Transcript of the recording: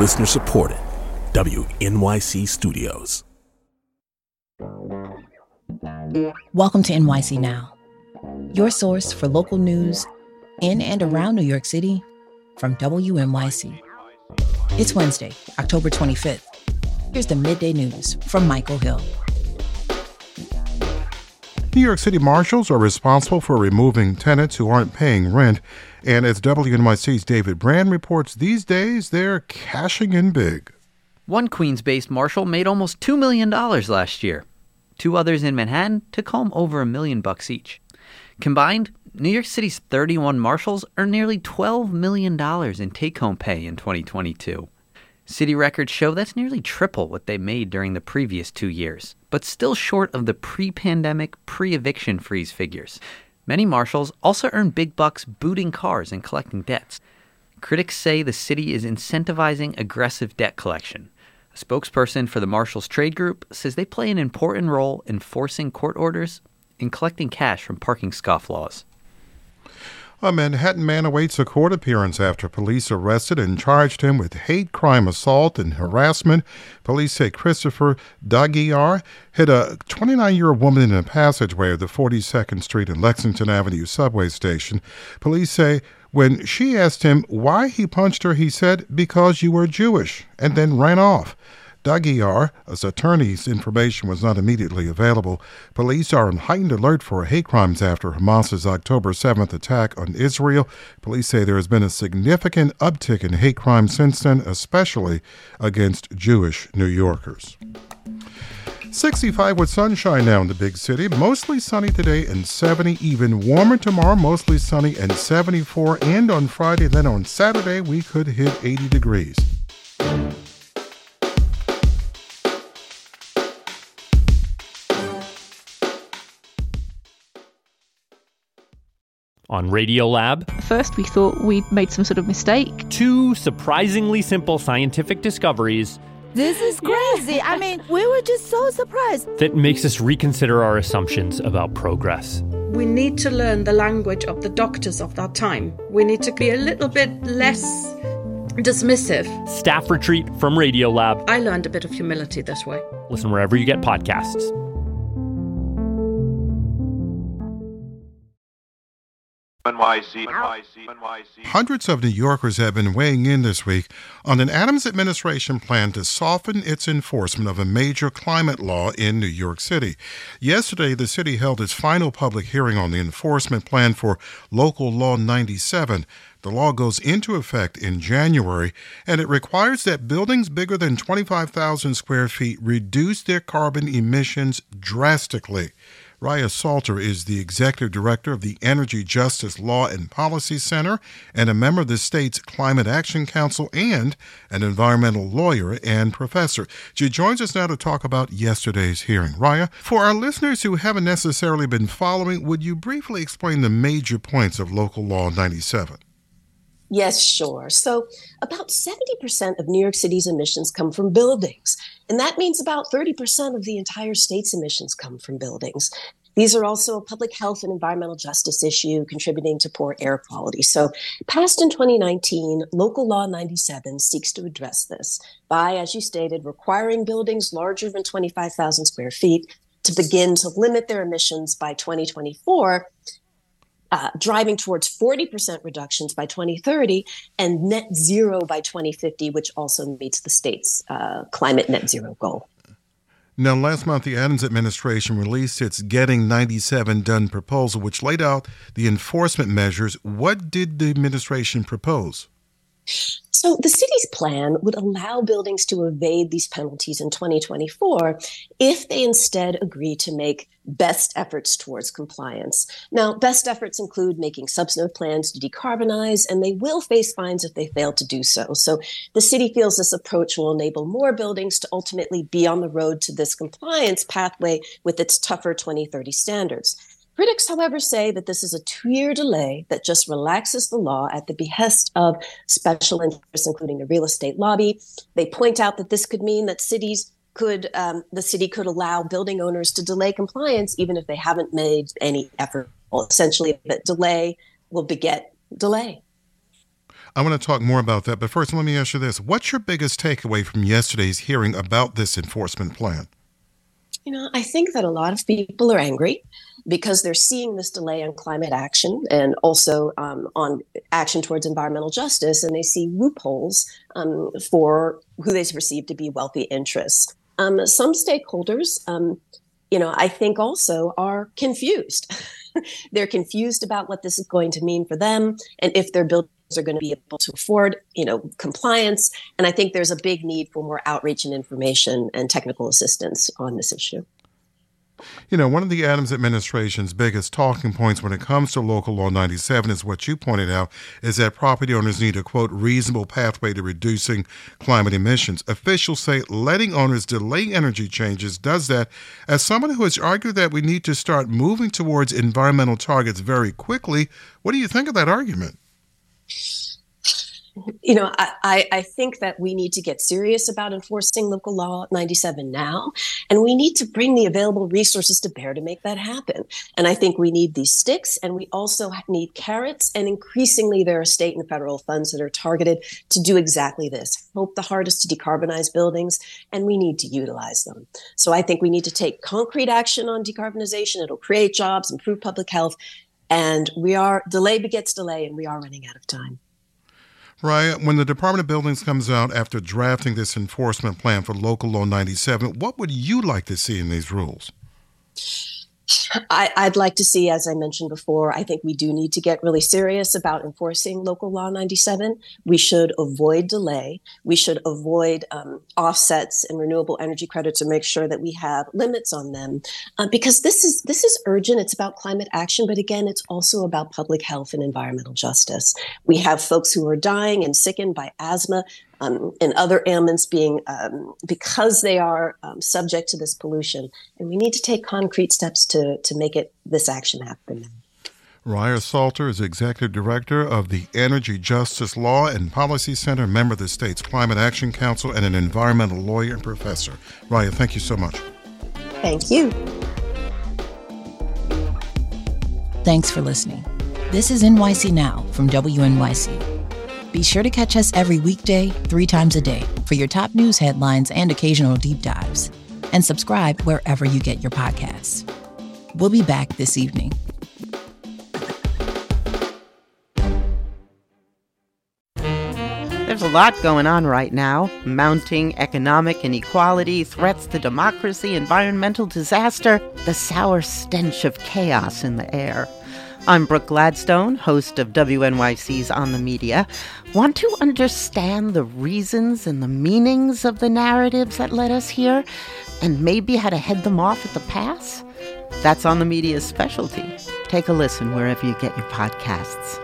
Listener supported. WNYC Studios. Welcome to NYC Now, your source for local news in and around New York City from WNYC. It's Wednesday, October 25th. Here's the midday news from Michael Hill. New York City marshals are responsible for removing tenants who aren't paying rent. And as WNYC's David Brand reports, these days they're cashing in big. One Queens based marshal made almost $2 million last year. Two others in Manhattan took home over a million bucks each. Combined, New York City's 31 marshals earned nearly $12 million in take home pay in 2022. City records show that's nearly triple what they made during the previous two years, but still short of the pre pandemic, pre eviction freeze figures. Many marshals also earn big bucks booting cars and collecting debts. Critics say the city is incentivizing aggressive debt collection. A spokesperson for the Marshals Trade Group says they play an important role in enforcing court orders and collecting cash from parking scofflaws. A Manhattan man awaits a court appearance after police arrested and charged him with hate crime assault and harassment. Police say Christopher Daguiar hit a 29 year old woman in a passageway of the 42nd Street and Lexington Avenue subway station. Police say when she asked him why he punched her, he said, Because you were Jewish, and then ran off. Daguiar's attorney's information was not immediately available. Police are on heightened alert for hate crimes after Hamas's October 7th attack on Israel. Police say there has been a significant uptick in hate crimes since then, especially against Jewish New Yorkers. 65 with sunshine now in the big city. Mostly sunny today and 70. Even warmer tomorrow, mostly sunny and 74. And on Friday, then on Saturday, we could hit 80 degrees. On Radiolab. First, we thought we'd made some sort of mistake. Two surprisingly simple scientific discoveries. This is crazy. Yeah. I mean, we were just so surprised. That makes us reconsider our assumptions about progress. We need to learn the language of the doctors of that time. We need to be a little bit less dismissive. Staff retreat from Radiolab. I learned a bit of humility this way. Listen wherever you get podcasts. NYC, NYC, NYC. Hundreds of New Yorkers have been weighing in this week on an Adams administration plan to soften its enforcement of a major climate law in New York City. Yesterday, the city held its final public hearing on the enforcement plan for Local Law 97. The law goes into effect in January, and it requires that buildings bigger than 25,000 square feet reduce their carbon emissions drastically. Raya Salter is the executive director of the Energy Justice Law and Policy Center and a member of the state's Climate Action Council and an environmental lawyer and professor. She joins us now to talk about yesterday's hearing. Raya, for our listeners who haven't necessarily been following, would you briefly explain the major points of Local Law 97? Yes, sure. So, about 70% of New York City's emissions come from buildings. And that means about 30% of the entire state's emissions come from buildings. These are also a public health and environmental justice issue contributing to poor air quality. So, passed in 2019, Local Law 97 seeks to address this by, as you stated, requiring buildings larger than 25,000 square feet to begin to limit their emissions by 2024 uh, driving towards 40% reductions by 2030 and net zero by 2050, which also meets the state's uh, climate net zero goal. Now, last month, the Adams administration released its Getting 97 Done proposal, which laid out the enforcement measures. What did the administration propose? So the city's plan would allow buildings to evade these penalties in 2024 if they instead agree to make best efforts towards compliance. Now, best efforts include making substantive plans to decarbonize, and they will face fines if they fail to do so. So the city feels this approach will enable more buildings to ultimately be on the road to this compliance pathway with its tougher 2030 standards. Critics, however, say that this is a two year delay that just relaxes the law at the behest of special interests, including the real estate lobby. They point out that this could mean that cities could, um, the city could allow building owners to delay compliance even if they haven't made any effort. Well, essentially, that delay will beget delay. I want to talk more about that, but first, let me ask you this. What's your biggest takeaway from yesterday's hearing about this enforcement plan? You know, I think that a lot of people are angry because they're seeing this delay on climate action and also um, on action towards environmental justice, and they see loopholes um, for who they perceive to be wealthy interests. Um, some stakeholders, um, you know, I think also are confused. they're confused about what this is going to mean for them and if their buildings are going to be able to afford, you know, compliance. And I think there's a big need for more outreach and information and technical assistance on this issue. You know, one of the Adams administration's biggest talking points when it comes to Local Law 97 is what you pointed out is that property owners need a quote reasonable pathway to reducing climate emissions. Officials say letting owners delay energy changes does that. As someone who has argued that we need to start moving towards environmental targets very quickly, what do you think of that argument? You know, I, I think that we need to get serious about enforcing local law 97 now, and we need to bring the available resources to bear to make that happen. And I think we need these sticks, and we also need carrots, and increasingly there are state and federal funds that are targeted to do exactly this. Hope the hardest to decarbonize buildings, and we need to utilize them. So I think we need to take concrete action on decarbonization. It'll create jobs, improve public health, and we are delay begets delay, and we are running out of time. Right. When the Department of Buildings comes out after drafting this enforcement plan for Local Law 97, what would you like to see in these rules? I, would like to see, as I mentioned before, I think we do need to get really serious about enforcing local law 97. We should avoid delay. We should avoid um, offsets and renewable energy credits and make sure that we have limits on them, uh, because this is this is urgent. It's about climate action, but again, it's also about public health and environmental justice. We have folks who are dying and sickened by asthma um, and other ailments being um, because they are um, subject to this pollution. And we need to take concrete steps to, to make it this action happen. Raya Salter is Executive Director of the Energy Justice Law and Policy Center, member of the state's Climate Action Council, and an environmental lawyer and professor. Raya, thank you so much. Thank you. Thanks for listening. This is NYC Now from WNYC. Be sure to catch us every weekday, three times a day, for your top news headlines and occasional deep dives. And subscribe wherever you get your podcasts. We'll be back this evening. There's a lot going on right now mounting economic inequality, threats to democracy, environmental disaster, the sour stench of chaos in the air. I'm Brooke Gladstone, host of WNYC's On the Media. Want to understand the reasons and the meanings of the narratives that led us here, and maybe how to head them off at the pass? That's On the Media's specialty. Take a listen wherever you get your podcasts.